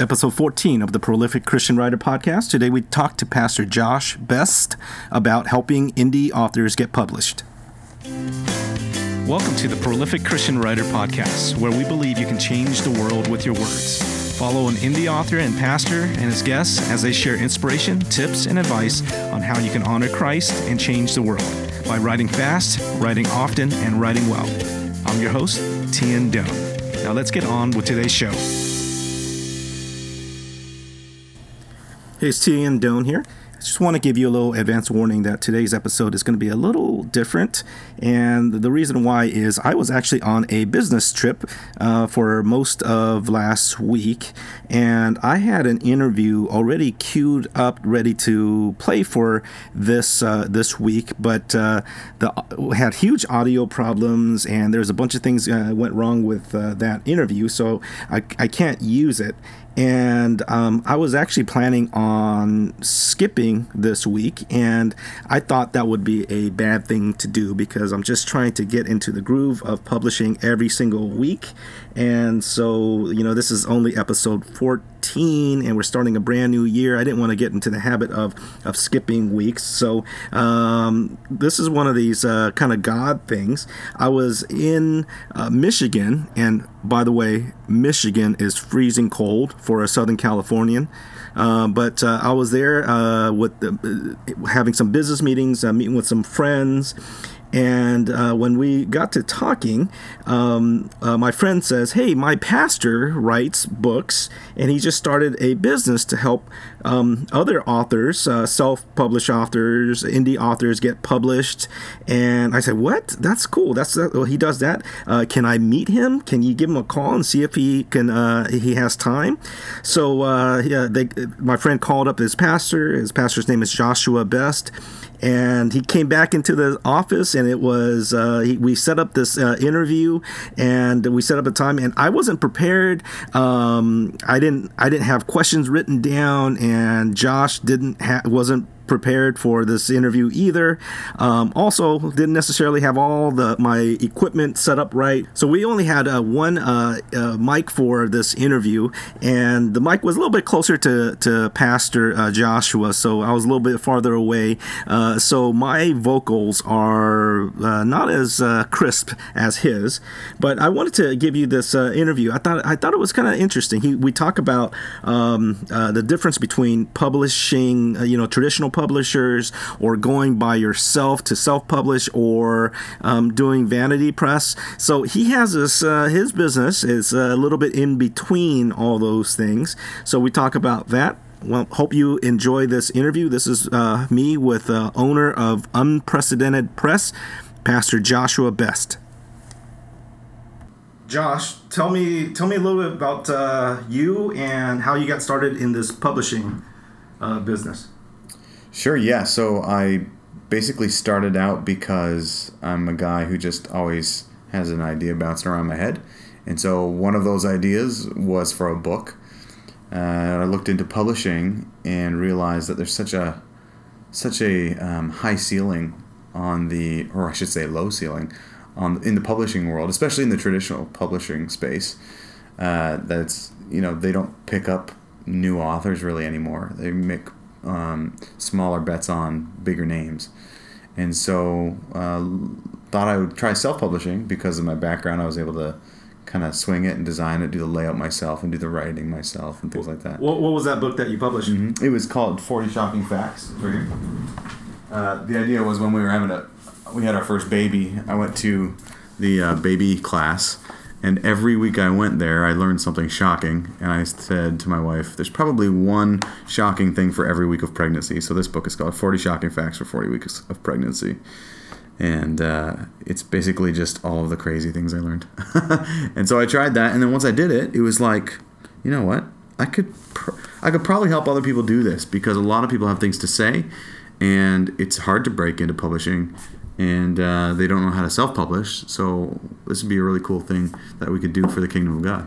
episode 14 of the Prolific Christian Writer Podcast. Today we talk to Pastor Josh Best about helping indie authors get published. Welcome to the Prolific Christian Writer Podcast, where we believe you can change the world with your words. Follow an indie author and pastor and his guests as they share inspiration, tips, and advice on how you can honor Christ and change the world by writing fast, writing often, and writing well. I'm your host, Tien Doan. Now let's get on with today's show. Hey, it's Tien Doan here. I just want to give you a little advance warning that today's episode is going to be a little different. And the reason why is I was actually on a business trip uh, for most of last week, and I had an interview already queued up, ready to play for this uh, this week. But uh, the had huge audio problems, and there's a bunch of things uh, went wrong with uh, that interview, so I, I can't use it and um, I was actually planning on skipping this week, and I thought that would be a bad thing to do because I'm just trying to get into the groove of publishing every single week, and so you know this is only episode 14 and we're starting a brand new year. I didn't want to get into the habit of, of skipping weeks. So um, this is one of these uh, kind of God things. I was in uh, Michigan, and by the way, Michigan is freezing cold for a Southern Californian. Uh, but uh, I was there uh, with the, having some business meetings, uh, meeting with some friends, and uh, when we got to talking, um, uh, my friend says, Hey, my pastor writes books, and he just started a business to help um, other authors, uh, self published authors, indie authors get published. And I said, What? That's cool. That's Well, he does that. Uh, can I meet him? Can you give him a call and see if he can? Uh, he has time. So, uh, yeah, they, my friend called up his pastor. His pastor's name is Joshua Best and he came back into the office and it was uh, he, we set up this uh, interview and we set up a time and i wasn't prepared. Um, i didn't i didn't have questions written down and josh didn't ha- wasn't prepared for this interview either. Um, also, didn't necessarily have all the my equipment set up right, so we only had uh, one uh, uh, mic for this interview, and the mic was a little bit closer to to Pastor uh, Joshua, so I was a little bit farther away. Uh, so my vocals are uh, not as crisp as his, but I wanted to give you this interview. I thought I thought it was kind of interesting. He, we talk about um, the difference between publishing, you know, traditional publishers or going by yourself to self publish or um, doing vanity press. So he has this, uh, his business is a little bit in between all those things. So we talk about that well, hope you enjoy this interview. This is uh, me with uh, owner of Unprecedented Press, Pastor Joshua Best. Josh, tell me tell me a little bit about uh, you and how you got started in this publishing uh, business. Sure, yeah. So I basically started out because I'm a guy who just always has an idea bouncing around my head. And so one of those ideas was for a book. Uh, I looked into publishing and realized that there's such a such a um, high ceiling on the, or I should say, low ceiling on in the publishing world, especially in the traditional publishing space. Uh, that's you know they don't pick up new authors really anymore. They make um, smaller bets on bigger names. And so uh, thought I would try self-publishing because of my background. I was able to kind of swing it and design it, do the layout myself, and do the writing myself, and things like that. What, what was that book that you published? Mm-hmm. It was called Forty Shocking Facts. Uh, the idea was when we were having a, we had our first baby. I went to the uh, baby class, and every week I went there, I learned something shocking. And I said to my wife, there's probably one shocking thing for every week of pregnancy. So this book is called 40 Shocking Facts for 40 Weeks of Pregnancy. And uh, it's basically just all of the crazy things I learned. and so I tried that. And then once I did it, it was like, you know what? I could, pr- I could probably help other people do this because a lot of people have things to say. And it's hard to break into publishing and uh, they don't know how to self-publish. So this would be a really cool thing that we could do for the kingdom of God.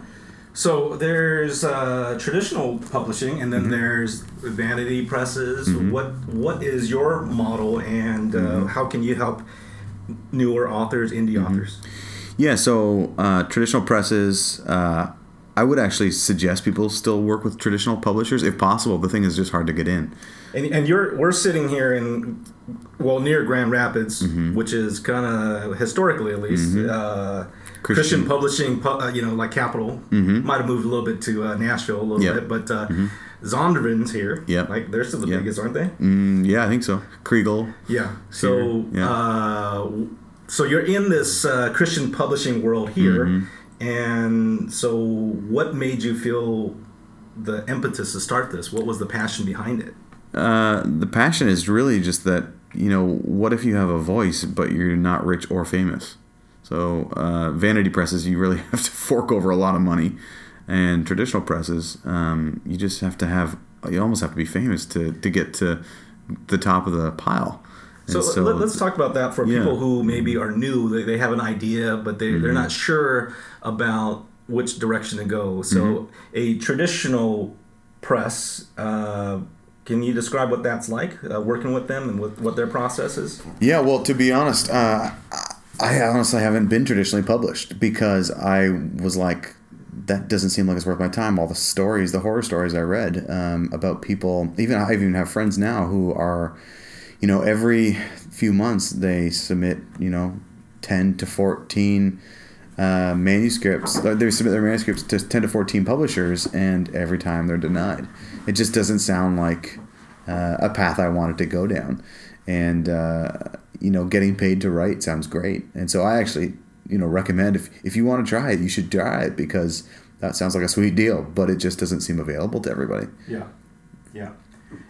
So there's uh, traditional publishing, and then mm-hmm. there's vanity presses. Mm-hmm. What what is your model, and uh, mm-hmm. how can you help newer authors, indie mm-hmm. authors? Yeah, so uh, traditional presses. Uh, I would actually suggest people still work with traditional publishers if possible. The thing is just hard to get in. And, and you're we're sitting here in well near Grand Rapids, Mm-hmm. which is kind of historically at least uh, Christian, Christian. publishing, pu- uh, you know, like capital. Might have moved a little bit to uh, Nashville a little Mm-hmm. Yep. bit, but uh, Zondervan's here. Yep. like they're still the Yep. biggest, aren't they? Mm, yeah, I think so. Kregel. Yeah. So, Yeah. uh, so you're in this uh, Christian publishing world here, Mm-hmm. and so what made you feel the impetus to start this? What was the passion behind it? Uh, the passion is really just that you know what if you have a voice but you're not rich or famous so uh, vanity presses you really have to fork over a lot of money and traditional presses um, you just have to have you almost have to be famous to, to get to the top of the pile So, And let, us talk about that for Yeah. people who maybe are new. They, they have an idea, but they, they're not sure about which direction to go. So, a traditional press, uh, can you describe what that's like, uh, working with them and what, what their process is? Yeah, well, to be honest, uh, I honestly haven't been traditionally published because I was like, that doesn't seem like it's worth my time. All the stories, the horror stories I read um, about people, even I even have friends now who are, you know, every few months they submit, you know, 10 to 14 uh, manuscripts. They submit their manuscripts to 10 to 14 publishers, and every time they're denied. It just doesn't sound like uh, a path I wanted to go down. And, uh, you know, getting paid to write sounds great. And so I actually, you know, recommend if, if you want to try it, you should try it because that sounds like a sweet deal, but it just doesn't seem available to everybody. Yeah, yeah.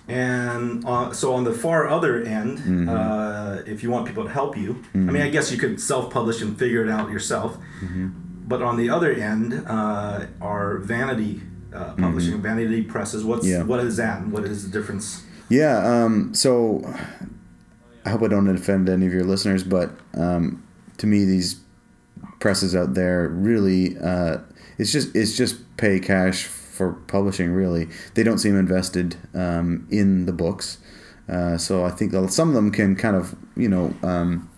And uh, so on the far other end, Mm-hmm. uh, if you want people to help you, I mean, I guess you could self-publish and figure it out yourself. Mm-hmm. But on the other end uh, are vanity uh, publishing, vanity presses. What's Mm-hmm. Yeah. what is that? and What is the difference? Yeah. Um, so I hope I don't offend any of your listeners, but um, to me, these presses out there really, uh, it's just it's just pay cash for publishing. Really, they don't seem invested um, in the books. Uh, so I think that some of them can kind of you know. Um,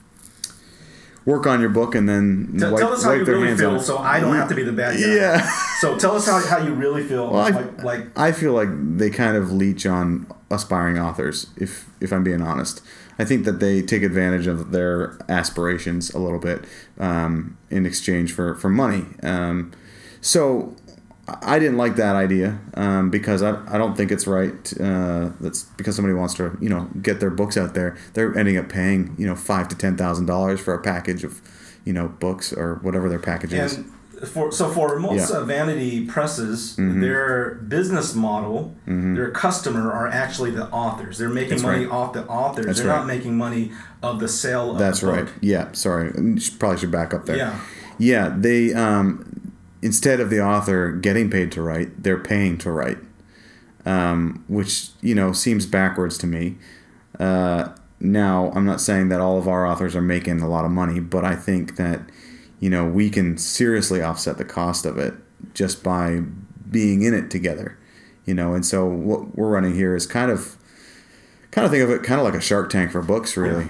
Work on your book and then Tell, wipe, tell us how you their really feel, so I don't have to be the bad guy. Yeah. So tell us how, how you really feel. Well, I- like, like I feel like they kind of leech on aspiring authors, if if I'm being honest. I think that they take advantage of their aspirations a little bit um, in exchange for for money. Um, so I didn't like that idea um, because I, I don't think it's right. Uh, that's because somebody wants to you know get their books out there. They're ending up paying you know five to ten thousand dollars for a package of you know books or whatever their package is. And for so for most Yeah. Mm-hmm. vanity presses, their business model, their customer are actually the authors. They're making That's money right. off the authors. That's They're right. not making money of the sale of That's the book. right. Yeah. Sorry. Probably should back up there. Yeah. Yeah. They um, instead of the author getting paid to write, they're paying to write, um, which you know seems backwards to me. Uh, now, I'm not saying that all of our authors are making a lot of money, but I think that you know we can seriously offset the cost of it just by being in it together. You know, and so what we're running here is kind of kind of think of it kind of like a Shark Tank for books, really.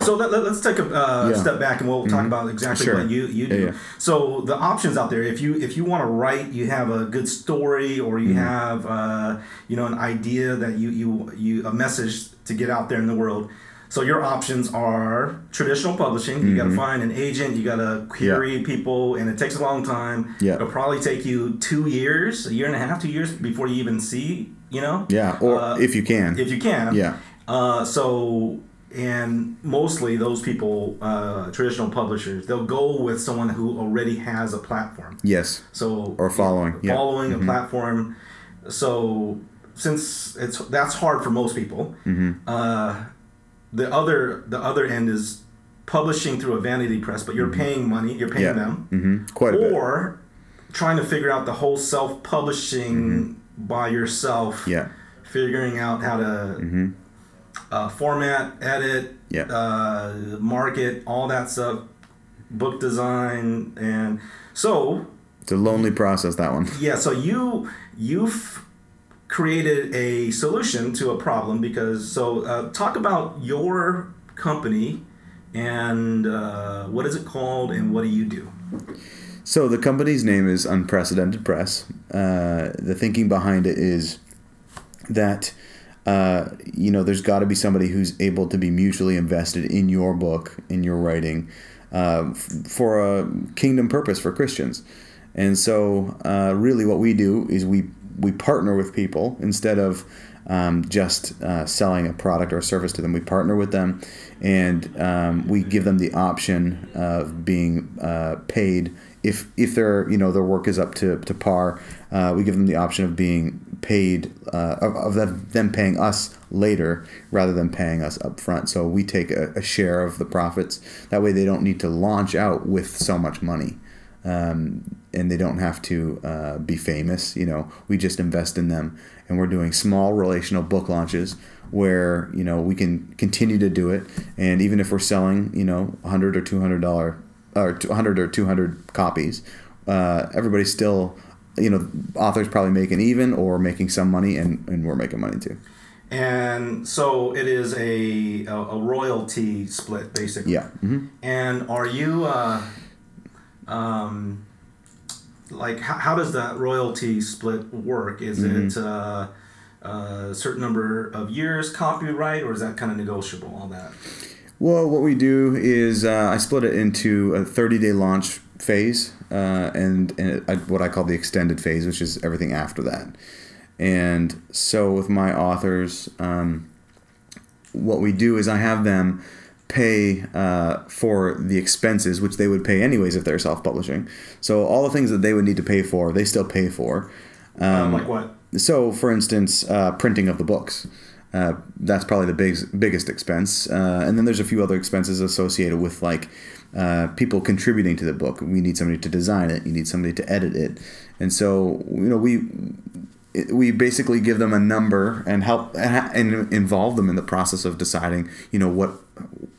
So let, let, us take a uh, Yeah. Mm-hmm. step back and we'll talk about exactly Sure. what you, you do. Yeah, yeah. So the options out there, if you if you want to write, you have a good story or Mm-hmm. you have uh, you know an idea that you you you a message to get out there in the world. So your options are traditional publishing. You got to find an agent. You got to query people, and it takes a long time. Yeah. It'll probably take you two years, a year and a half, two years before you even see. You know. Yeah, or Uh, if you can. if you can. Yeah. Uh, so, and mostly those people, uh, traditional publishers, they'll go with someone who already has a platform. Yes. So Or following, yeah. Mm-hmm. following a platform. So since it's that's hard for most people, Mm-hmm. uh, the other the other end is publishing through a vanity press, but you're paying money, you're paying Mm-hmm. Yeah. them, hmm Quite a bit. or trying to figure out the whole self publishing by yourself Mm-hmm. Yeah. figuring out how to uh, format, edit, Yeah. uh, market, all that stuff, book design, and so It's a lonely process, that one. yeah. So you you've created a solution to a problem because so uh, talk about your company and uh, what is it called and what do you do? So the company's name is Unprecedented Press. Uh, the thinking behind it is that uh, you know there's got to be somebody who's able to be mutually invested in your book, in your writing, uh, f- for a kingdom purpose for Christians. And so, uh, really, what we do is we we partner with people instead of um, just uh, selling a product or a service to them. We partner with them, and um, we give them the option of being uh, paid if if their you know their work is up to, to par, we give them the option of being paid uh, of, of them, paying us later rather than paying us up front. So we take a, a share of the profits. That way, they don't need to launch out with so much money. Um, and they don't have to uh, be famous. You know, we just invest in them, and we're doing small relational book launches where you know we can continue to do it, and even if we're selling, you know, hundred or two hundred dollar or 100 or 200 copies, uh, everybody's still, you know, authors probably making even or making some money, and, and we're making money too. And so it is a, a, a royalty split, basically. Yeah. Mm-hmm. And are you, uh, um, like, how, how does that royalty split work? Is Mm-hmm. it uh, a certain number of years copyright, or is that kind of negotiable? All that. Well, what we do is uh, I split it into a 30 day launch phase uh, and, and what I call the extended phase, which is everything after that. And so with my authors, um, what we do is I have them pay uh, for the expenses, which they would pay anyways if they're self publishing. So all the things that they would need to pay for, they still pay for. Um, like what? So, for instance, uh, printing of the books. Uh, that's probably the big, biggest expense. Uh, and then there's a few other expenses associated with like uh, people contributing to the book. We need somebody to design it. You need somebody to edit it. And so, you know, we we basically give them a number and help and involve them in the process of deciding, you know, what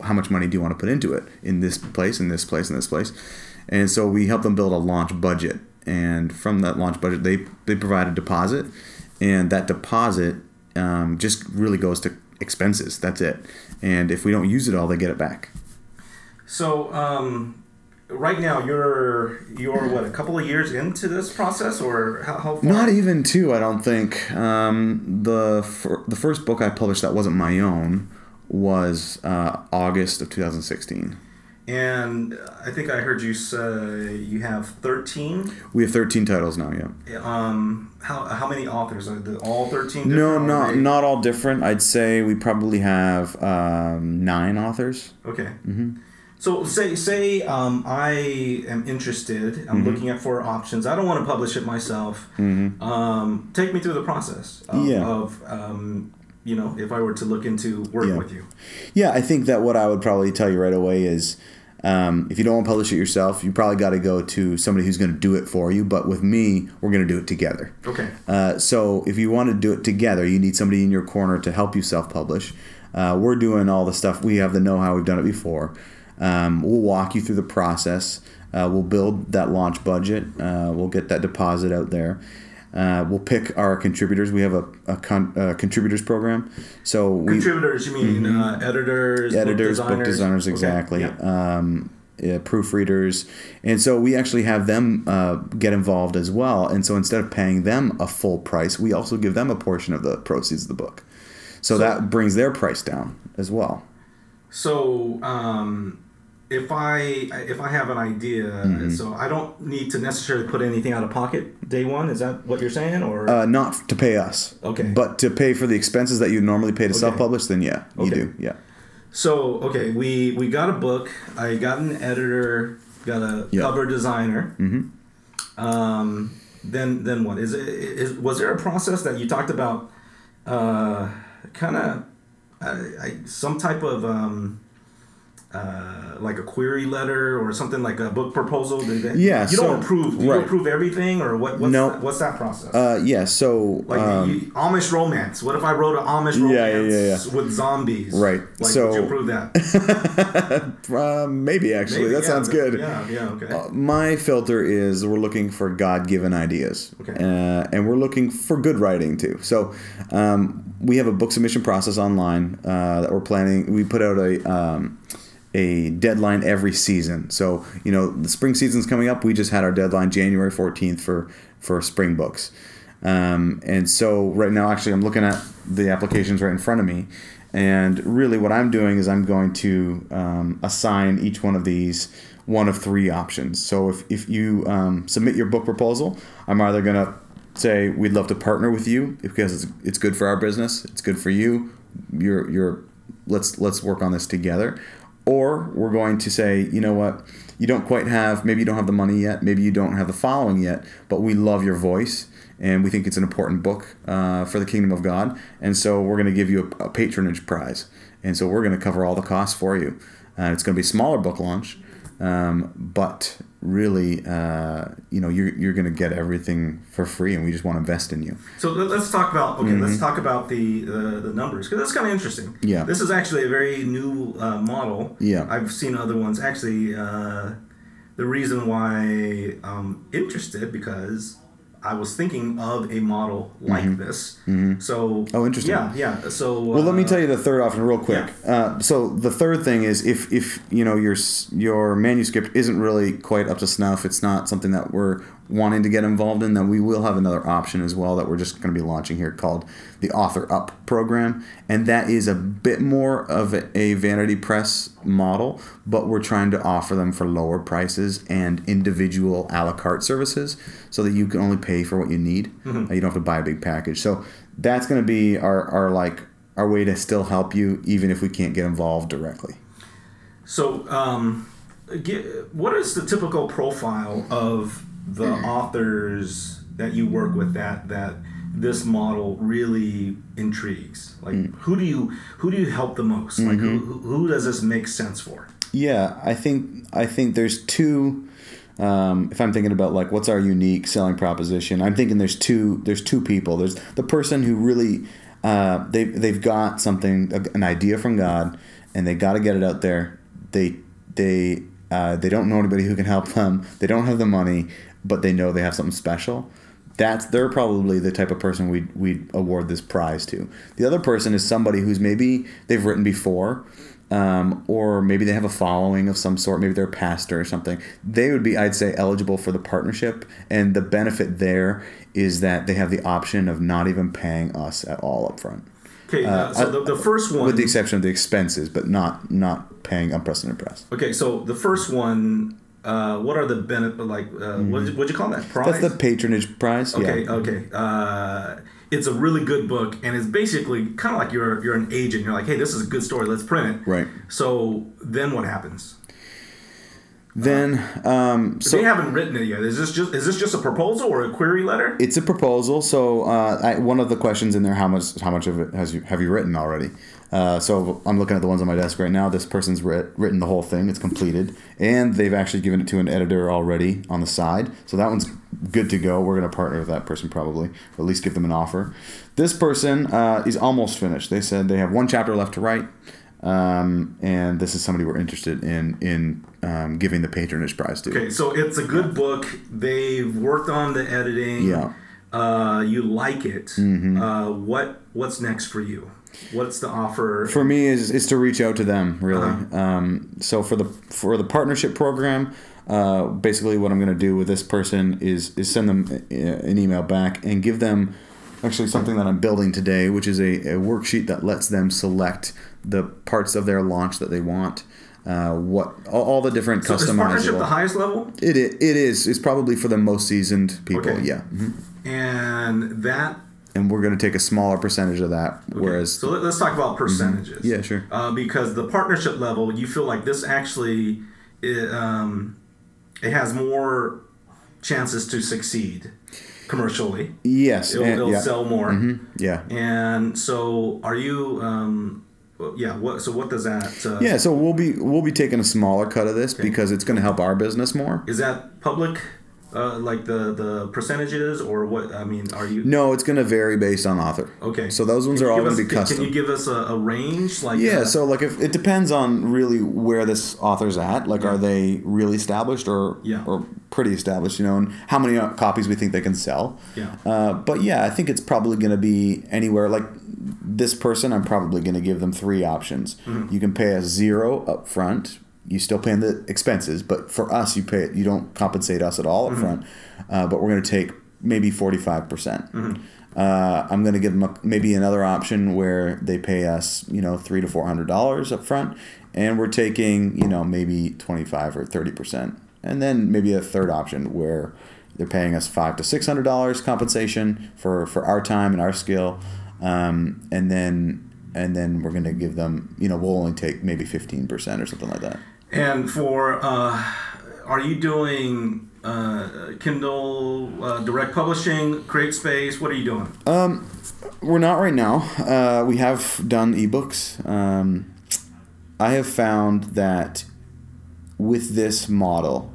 how much money do you want to put into it in this place, in this place, in this place. And so we help them build a launch budget. And from that launch budget, they they provide a deposit, and that deposit um, just really goes to expenses. That's it. And if we don't use it all, they get it back. So, um, right now you're you're what a couple of years into this process, or how, how far? Not even two, I don't think. Um, the fir- the first book I published that wasn't my own was uh, August of 2016. And I think I heard you say you have thirteen. We have 13 titles now. Yeah. Um, how how many authors are the all thirteen? No, not not all different. I'd say we probably have um, nine authors. Okay. Mm-hmm. So say say um, I am interested. I'm Mm-hmm. looking at four options. I don't want to publish it myself. Um, take me through the process of, Yeah. of um, you know if I were to look into working Yeah. with you. Yeah, I think that what I would probably tell you right away is um, if you don't want to publish it yourself, you probably got to go to somebody who's going to do it for you. But with me, we're going to do it together. Okay. Uh, so if you want to do it together, you need somebody in your corner to help you self-publish. Uh, we're doing all the stuff. We have the know-how. We've done it before. Um, we'll walk you through the process. Uh, we'll build that launch budget. Uh, we'll get that deposit out there. Uh, we'll pick our contributors. We have a, a con- uh, contributors program. So we Contributors, you mean uh, editors, Mm-hmm. editors, book book designers, designers, Okay, exactly. yeah. Um, yeah, proofreaders, and so we actually have them uh, get involved as well. And so instead of paying them a full price, we also give them a portion of the proceeds of the book. So, that brings their price down as well. So, um, if I if I have an idea, Mm-hmm. so I don't need to necessarily put anything out of pocket day one. Is that what you're saying, or Uh, not to pay us, Okay. but to pay for the expenses that you normally pay to self-publish. Then yeah, you Okay. do. Yeah, so? Okay, we we got a book. I got an editor, got a Yeah. cover designer. Mm-hmm. Um, then then what is it? Is was there a process that you talked about? Uh, kind of, some type of um. Uh, like a query letter or something like a book proposal. Did they, Yeah, You so- don't approve. Do you right. approve everything, or what? What's No. that, what's that process? uh, yeah. So Like um, you- Amish romance. What if I wrote an Amish romance Yeah, yeah, yeah, with zombies? Right. Like, So- would you approve that? uh, maybe actually Maybe, that yeah, sounds good. Yeah, yeah, okay. Uh, my filter is we're looking for God-given ideas, Okay. uh, and we're looking for good writing too. So um, we have a book submission process online uh, that we're planning. We put out a um, a deadline every season. So you know the spring season's coming up. We just had our deadline January 14th for for spring books. Um, and so right now, actually, I'm looking at the applications right in front of me, and really what I'm doing is I'm going to um, assign each one of these one of three options. So if, if you um, submit your book proposal, I'm either going to say we'd love to partner with you because it's, it's good for our business, it's good for you. You're you're let's let's work on this together. Or we're going to say, you know what, you don't quite have maybe you don't have the money yet, maybe you don't have the following yet, but we love your voice and we think it's an important book uh, for the kingdom of God, and so we're going to give you a, a, patronage prize, and so we're going to cover all the costs for you. Uh, it's going to be a smaller book launch, um, but really, uh, you know, you're, you're going to get everything for free, and we just want to invest in you. So let's talk about okay. Mm-hmm. Let's talk about the uh, the numbers because that's kind of interesting. Yeah, this is actually a very new uh, model. Yeah, I've seen other ones. Actually, uh, the reason why I'm interested because I was thinking of a model like mm-hmm. this. Mm-hmm. So oh, interesting. Yeah, yeah. So well, let me uh, tell you the third option real quick. Yeah. Uh, so the third thing is if if you know your your manuscript isn't really quite up to snuff, it's not something that we're wanting to get involved in, then we will have another option as well that we're just going to be launching here called the Author Up program. And that is a bit more of a vanity press model, but we're trying to offer them for lower prices and individual a la carte services so that you can only pay for what you need. Mm-hmm. You don't have to buy a big package. So that's going to be our, our like our way to still help you even if we can't get involved directly. So, um, what is the typical profile of the authors that you work with that that this model really intrigues. Like mm. who do you who do you help the most? Mm-hmm. like who, who does this make sense for? Yeah i think i think there's two um, if i'm thinking about like what's our unique selling proposition i'm thinking there's two there's two people. There's the person who really uh, they, they've got something an idea from god and they got to get it out there. They they uh, they don't know anybody who can help them. They don't have the money but they know they have something special. That's they're probably the type of person we we award this prize to. The other person is somebody who's maybe they've written before, um, or maybe they have a following of some sort. Maybe they're a pastor or something. They would be, I'd say, eligible for the partnership. And the benefit there is that they have the option of not even paying us at all up front. Okay, uh, uh, so the, the first one, with the exception of the expenses, but not not paying unprecedented press. Okay, so the first one uh, what are the benefit like uh, mm-hmm. what would you call that prize? That's the patronage prize. Okay, yeah. okay. Uh, it's a really good book, and it's basically kind of like you're you're an agent. You're like, hey, this is a good story. Let's print it. Right. So then what happens? Then, um, so they haven't written it yet. Is this just is this just a proposal or a query letter? It's a proposal. So uh, I, one of the questions in there: how much how much of it has you have you written already? Uh, so I'm looking at the ones on my desk right now. This person's writ, written the whole thing. It's completed, and they've actually given it to an editor already on the side. So that one's good to go. We're going to partner with that person probably, or at least give them an offer. This person uh, is almost finished. They said they have one chapter left to write, um, and this is somebody we're interested in in um, giving the patronage prize to. Okay, so it's a good yeah. book. They've worked on the editing. Yeah. Uh, you like it. Mm-hmm. Uh, what what's next for you? What's the offer? For me, is is to reach out to them really. Uh-huh. Um, so for the for the partnership program, uh, basically what I'm going to do with this person is is send them an email back and give them actually something that I'm building today, which is a, a worksheet that lets them select the parts of their launch that they want. Uh, what all, all, the different so customizable. Partnership the highest level? It, it it is. It's probably for the most seasoned people. Okay. Yeah. Mm-hmm. And that and we're going to take a smaller percentage of that. Okay. Whereas, so let's talk about mm-hmm. percentages. Mm-hmm. Yeah, sure. Uh, because the partnership level, you feel like this actually, it, um, it has more chances to succeed commercially. Yes, it'll, it'll yeah. sell more. Mm-hmm. Yeah. And so, are you? Um, yeah. What? So what does that? Uh, yeah. So we'll be we'll be taking a smaller cut of this okay. because it's going to help our business more. Is that public? Uh, like the the percentages or what? I mean, are you? No, it's going to vary based on author. Okay. So those ones are all going to be custom. Can you give us a, a range? Like yeah, uh, so like if it depends on really where this author's at. Like, yeah. are they really established or yeah. or pretty established? You know, and how many copies we think they can sell. Yeah. Uh, but yeah, I think it's probably going to be anywhere like this person, I'm probably going to give them three options. You can pay us zero up front. You still paying the expenses, but for us, you pay it you don't compensate us at all up front. Uh, but we're going to take maybe 45 percent. Uh, I'm going to give them a, maybe another option where they pay us, you know, three to four hundred dollars up front, and we're taking, you know, maybe 25 or 30 percent, and then maybe a third option where they're paying us five to six hundred dollars compensation for for our time and our skill, um, and then and then we're going to give them, you know, we'll only take maybe 15 percent or something like that. And for, uh, are you doing uh, Kindle uh, direct publishing, CreateSpace? What are you doing? Um, We're not right now. Uh, we have done ebooks. Um, I have found that with this model,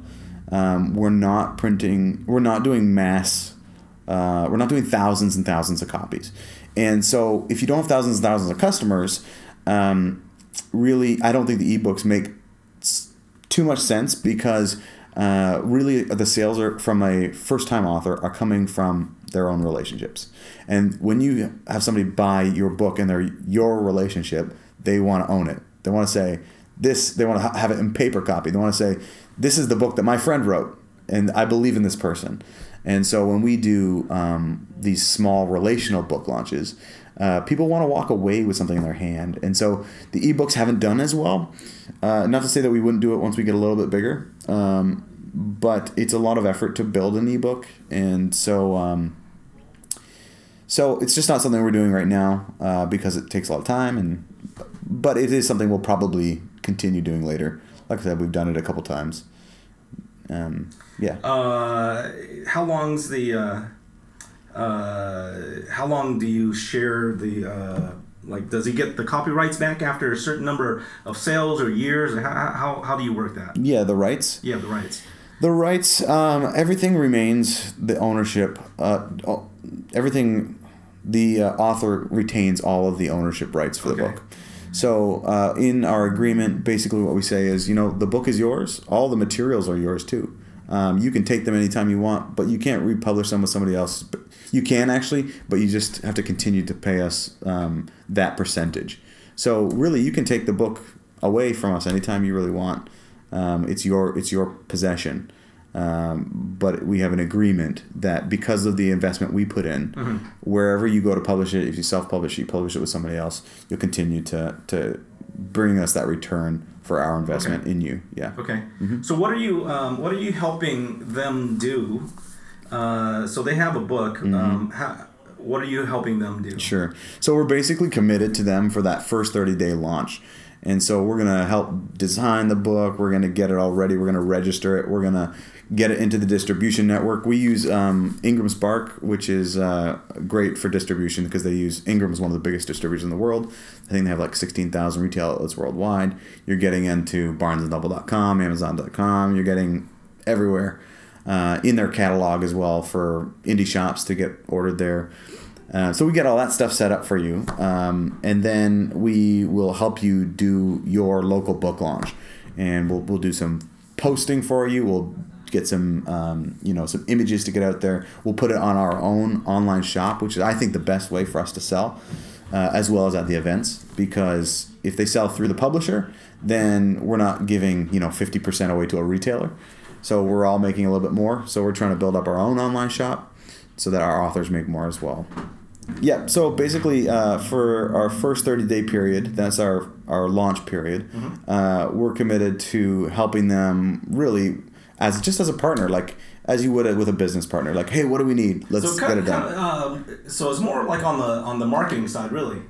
um, we're not printing, we're not doing mass, uh, we're not doing thousands and thousands of copies. And so if you don't have thousands and thousands of customers, um, really, I don't think the ebooks make too much sense because uh, really the sales are from a first time author are coming from their own relationships. And when you have somebody buy your book and they're your relationship, they want to own it. They want to say this. They want to ha- have it in paper copy. They want to say this is the book that my friend wrote, and I believe in this person. And so when we do um, these small relational book launches, uh, people want to walk away with something in their hand. And so the ebooks haven't done as well. Uh, not to say that we wouldn't do it once we get a little bit bigger, um, but it's a lot of effort to build an ebook, and so. Um, so it's just not something we're doing right now uh, because it takes a lot of time, and but it is something we'll probably continue doing later. Like I said, we've done it a couple times. Um, yeah. Uh, how long's the, uh, uh, how long do you share the, uh, like, does he get the copyrights back after a certain number of sales or years? How, how, how do you work that? yeah, the rights. Yeah, the rights. The rights, um, everything remains the ownership. Uh, everything, the uh, author retains all of the ownership rights for the Okay. book. So uh, in our agreement, basically what we say is, you know, the book is yours. All the materials are yours too. Um, you can take them anytime you want, but you can't republish them with somebody else. You can actually, but you just have to continue to pay us um, that percentage. So really, you can take the book away from us anytime you really want. Um, it's your it's your possession. Um, but we have an agreement that because of the investment we put in, wherever you go to publish it, if you self-publish it, you publish it with somebody else, you'll continue to to bring us that return for our investment in you. Yeah. Okay. Mm-hmm. So what are you um, what are you helping them do? Uh, so they have a book. Um, how, what are you helping them do? Mm-hmm. Sure. So we're basically committed to them for that first 30 day launch. And so we're going to help design the book. We're going to get it all ready. We're going to register it. We're going to get it into the distribution network. We use um, Ingram Spark, which is uh, great for distribution because they use Ingram is one of the biggest distributors in the world. I think they have like 16,000 retail outlets worldwide. You're getting into BarnesandNoble.com, Amazon.com. You're getting everywhere uh, in their catalog as well for indie shops to get ordered there. Uh, so we get all that stuff set up for you, um, and then we will help you do your local book launch, and we'll, we'll do some posting for you. We'll get some um, you know some images to get out there. We'll put it on our own online shop, which is I think the best way for us to sell, uh, as well as at the events. Because if they sell through the publisher, then we're not giving you know fifty percent away to a retailer. So we're all making a little bit more. So we're trying to build up our own online shop so that our authors make more as well. Yeah. So basically, uh, for our first thirty day period, that's our our launch period. Uh, we're committed to helping them really as just as a partner, like as you would with a business partner. Like, hey, what do we need? Let's So get kind it of, done. um, so it's more like on the on the marketing side, really.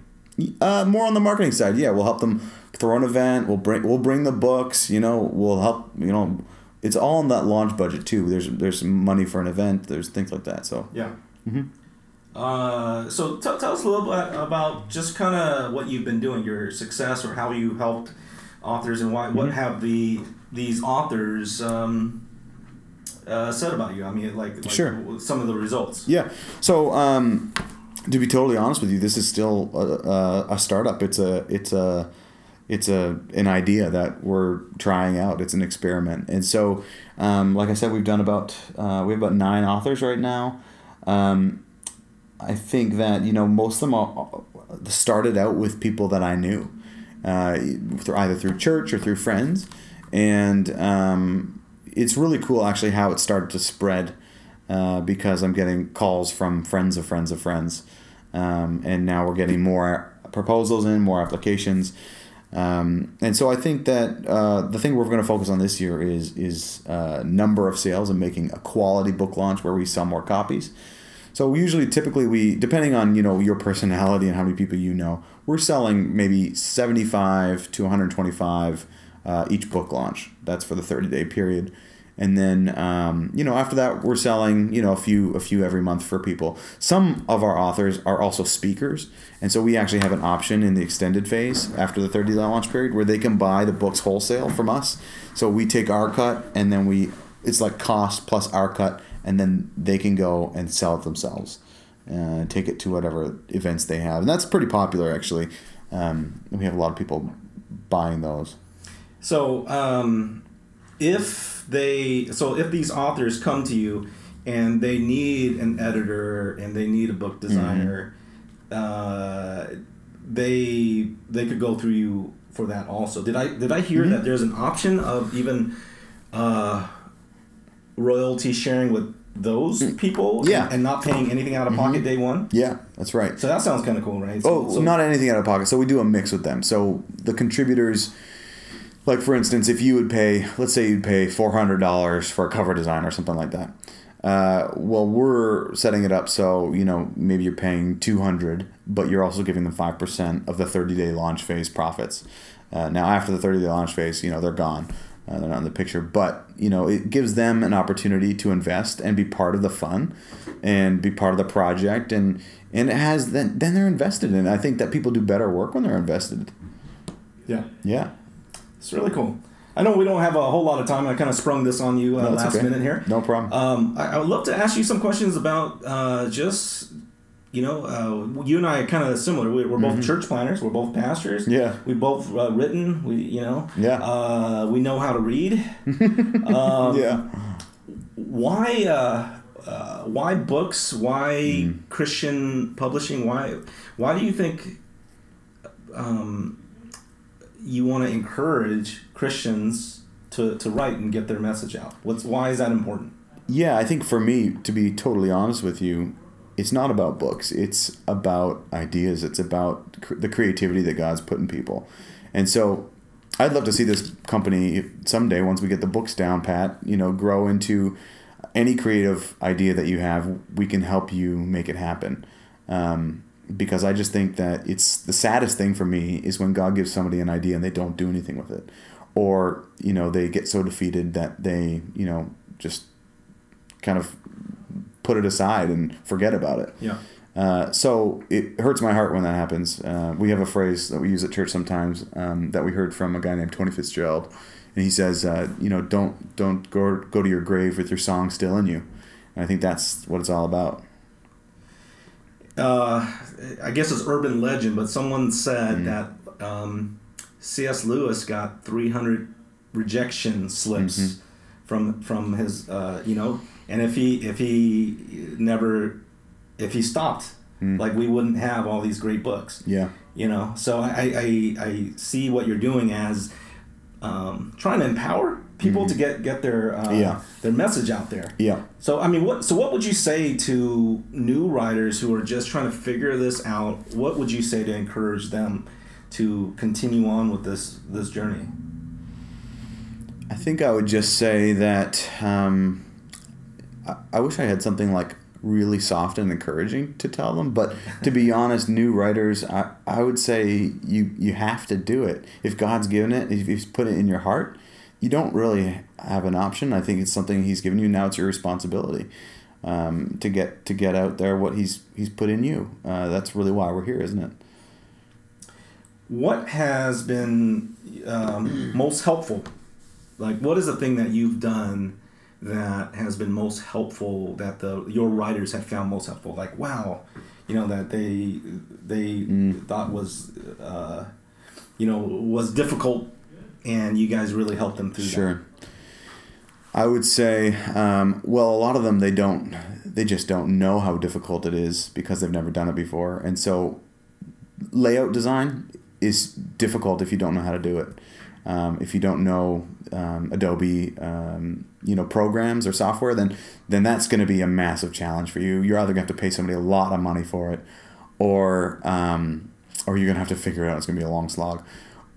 Uh, more on the marketing side, yeah. We'll help them throw an event. We'll bring we'll bring the books. You know, we'll help. You know, it's all in that launch budget too. There's there's money for an event. There's things like that. So Yeah. Uh, so t- tell us a little bit about just kind of what you've been doing, your success, or how you helped authors, and why. What have the these authors um, uh, said about you? I mean, like, like Sure. some of the results. yeah. So um, to be totally honest with you, this is still a, a, a startup. It's a it's a it's a an idea that we're trying out. It's an experiment, and so um, like I said, we've done about uh, we have about nine authors right now. Um, I think that you know most of them are started out with people that I knew, uh, either through church or through friends, and um, it's really cool actually how it started to spread uh, because I'm getting calls from friends of friends of friends, um, and now we're getting more proposals in, more applications. Um, and so I think that uh, the thing we're going to focus on this year is is uh, number of sales and making a quality book launch where we sell more copies. So usually, typically, we depending on you know your personality and how many people you know, we're selling maybe seventy five to one hundred twenty five uh, each book launch. That's for the thirty day period. And then um, you know after that we're selling you know a few a few every month for people. Some of our authors are also speakers and so we actually have an option in the extended phase after the 30 day launch period where they can buy the books wholesale from us. So we take our cut and then we it's like cost plus our cut and then they can go and sell it themselves and uh, take it to whatever events they have. And that's pretty popular actually. Um, we have a lot of people buying those so um, if they so if these authors come to you and they need an editor and they need a book designer, mm-hmm. uh, they they could go through you for that also. Did I did I hear mm-hmm. that there's an option of even uh, royalty sharing with those mm. people yeah. and, and not paying anything out of pocket mm-hmm. day one yeah that's right so that sounds kind of cool right so, oh so, not anything out of pocket so we do a mix with them so the contributors like for instance, if you would pay, let's say you'd pay four hundred dollars for a cover design or something like that. Uh, well, we're setting it up so you know maybe you're paying two hundred, but you're also giving them five percent of the thirty day launch phase profits. Uh, now, after the thirty day launch phase, you know they're gone. Uh, they're not in the picture, but you know it gives them an opportunity to invest and be part of the fun, and be part of the project, and and it has then then they're invested in. It. I think that people do better work when they're invested. Yeah. Yeah. It's really cool. I know we don't have a whole lot of time. I kind of sprung this on you uh, no, last okay. minute here. No problem. Um, I, I, would love to ask you some questions about uh, just, you know, uh, you and I are kind of similar. We, are both mm-hmm. church planners. We're both pastors. Yeah. We both uh, written. We, you know. Yeah. Uh, we know how to read. um, yeah. Why? Uh, why books? Why mm. Christian publishing? Why? Why do you think? Um, you want to encourage Christians to, to write and get their message out. What's why is that important? Yeah, I think for me, to be totally honest with you, it's not about books. It's about ideas. It's about cr- the creativity that God's put in people. And so I'd love to see this company someday, once we get the books down, Pat, you know, grow into any creative idea that you have. We can help you make it happen. Um, because I just think that it's the saddest thing for me is when God gives somebody an idea and they don't do anything with it, or you know they get so defeated that they you know just kind of put it aside and forget about it. Yeah. Uh, so it hurts my heart when that happens. Uh, we have a phrase that we use at church sometimes um, that we heard from a guy named Tony Fitzgerald, and he says, uh, you know, don't don't go go to your grave with your song still in you. And I think that's what it's all about uh, I guess it's urban legend, but someone said mm that um, C.S. Lewis got 300 rejection slips mm-hmm. from from his, uh, you know, and if he if he never if he stopped, mm. like we wouldn't have all these great books. Yeah, you know. So I I, I see what you're doing as um, trying to empower people mm-hmm. to get get their uh, yeah. their message out there. Yeah. So I mean, what so what would you say to new writers who are just trying to figure this out? What would you say to encourage them to continue on with this this journey? I think I would just say that um, I, I wish I had something like really soft and encouraging to tell them. But to be honest, new writers, I, I would say you you have to do it. If God's given it, if He's put it in your heart, you don't really have an option. I think it's something He's given you. Now it's your responsibility um, to get to get out there what He's He's put in you. Uh, that's really why we're here, isn't it? What has been um, most helpful? Like, what is the thing that you've done? that has been most helpful that the your writers have found most helpful like wow you know that they they mm. thought was uh, you know was difficult and you guys really helped them through sure that. i would say um, well a lot of them they don't they just don't know how difficult it is because they've never done it before and so layout design is difficult if you don't know how to do it. Um, if you don't know um, Adobe, um, you know programs or software, then then that's going to be a massive challenge for you. You're either going to have to pay somebody a lot of money for it, or um, or you're going to have to figure it out. It's going to be a long slog.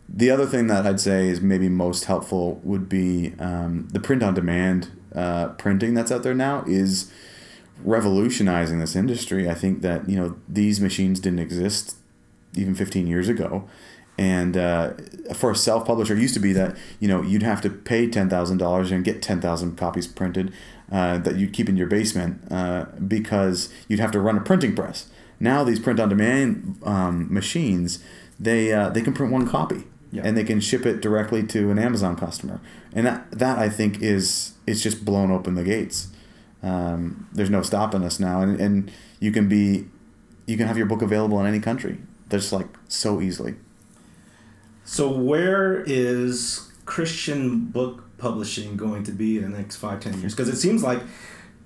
The other thing that I'd say is maybe most helpful would be um, the print on demand uh, printing that's out there now is revolutionizing this industry. I think that you know these machines didn't exist even 15 years ago. And uh, for a self publisher, it used to be that you know you'd have to pay ten thousand dollars and get ten thousand copies printed uh, that you'd keep in your basement uh, because you'd have to run a printing press. Now these print on demand um, machines, they uh, they can print one copy yeah. and they can ship it directly to an Amazon customer, and that that I think is it's just blown open the gates. Um, there's no stopping us now, and, and you can be you can have your book available in any country. Just like so easily. So where is Christian book publishing going to be in the next five ten years? Because it seems like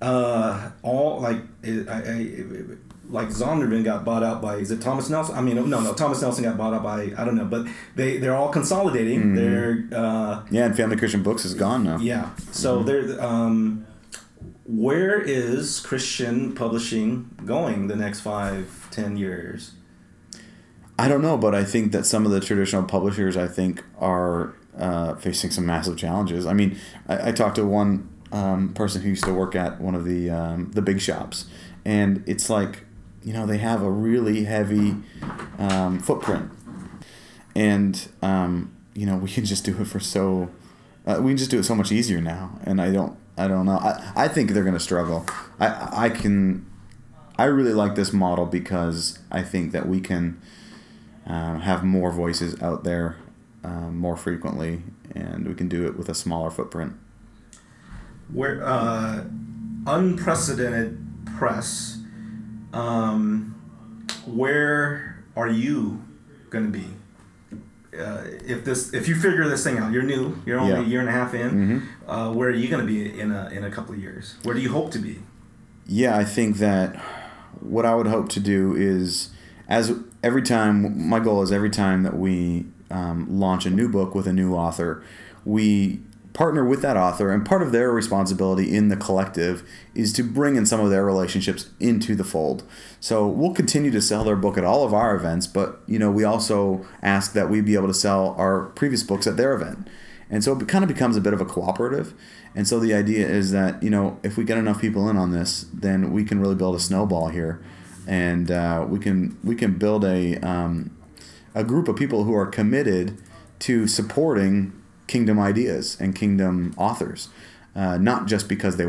uh, all like I, I, like Zondervan got bought out by is it Thomas Nelson? I mean no no Thomas Nelson got bought out by I don't know but they they're all consolidating. Mm-hmm. They're uh, yeah, and Family Christian Books is gone now. Yeah, so mm-hmm. they're um, where is Christian publishing going the next five ten years? I don't know, but I think that some of the traditional publishers, I think, are uh, facing some massive challenges. I mean, I, I talked to one um, person who used to work at one of the um, the big shops, and it's like, you know, they have a really heavy um, footprint, and um, you know, we can just do it for so, uh, we can just do it so much easier now, and I don't, I don't know. I, I think they're gonna struggle. I I can, I really like this model because I think that we can um, have more voices out there um, more frequently, and we can do it with a smaller footprint. Where uh, unprecedented press, um, where are you going to be? Uh, if this if you figure this thing out, you're new, you're only yeah. a year and a half in. Mm-hmm. Uh, where are you going to be in a in a couple of years? Where do you hope to be? Yeah, I think that what I would hope to do is as every time my goal is every time that we um, launch a new book with a new author, we partner with that author, and part of their responsibility in the collective is to bring in some of their relationships into the fold. So we'll continue to sell their book at all of our events, but you know we also ask that we be able to sell our previous books at their event, and so it kind of becomes a bit of a cooperative. And so the idea is that you know if we get enough people in on this, then we can really build a snowball here and uh, we can we can build a um, a group of people who are committed to supporting kingdom ideas and kingdom authors, uh, not just because they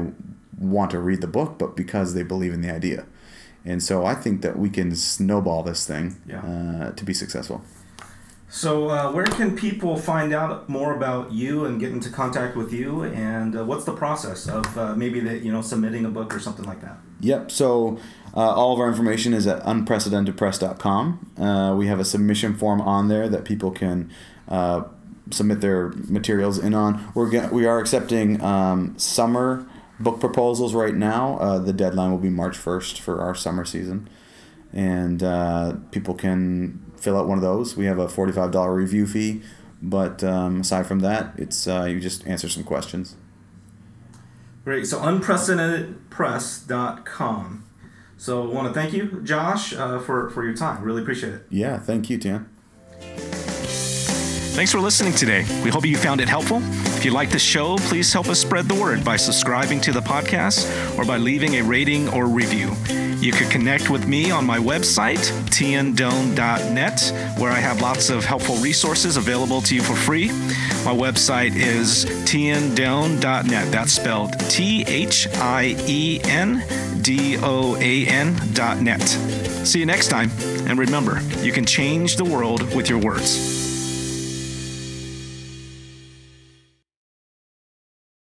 want to read the book, but because they believe in the idea. And so I think that we can snowball this thing yeah. uh, to be successful. So, uh, where can people find out more about you and get into contact with you? And uh, what's the process of uh, maybe the, you know submitting a book or something like that? Yep. So, uh, all of our information is at unprecedentedpress.com. Uh, we have a submission form on there that people can uh, submit their materials in on. We're we are accepting um, summer book proposals right now. the deadline will be March first for our summer season, and people can fill out one of those. We have a forty-five dollar review fee, but um, aside from that, it's uh, you just answer some questions. Great. So unprecedentedpress.com. So I want to thank you, Josh, uh, for for your time. Really appreciate it. Yeah, thank you, Thien. Thanks for listening today. We hope you found it helpful. If you like the show, please help us spread the word by subscribing to the podcast or by leaving a rating or review. You can connect with me on my website, thiendoan.net, where I have lots of helpful resources available to you for free. My website is thiendoan.net. That's spelled T H I E N D O A N.net. See you next time, and remember, you can change the world with your words.